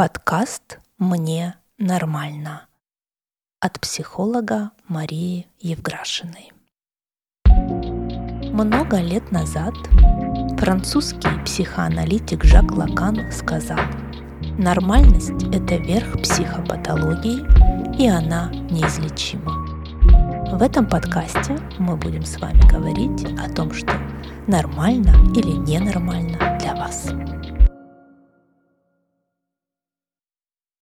Подкаст «Мне нормально» от психолога Марии Евграшиной. Много лет назад французский психоаналитик Жак Лакан сказал, нормальность – это верх психопатологии, и она неизлечима. В этом подкасте мы будем с вами говорить о том, что нормально или ненормально.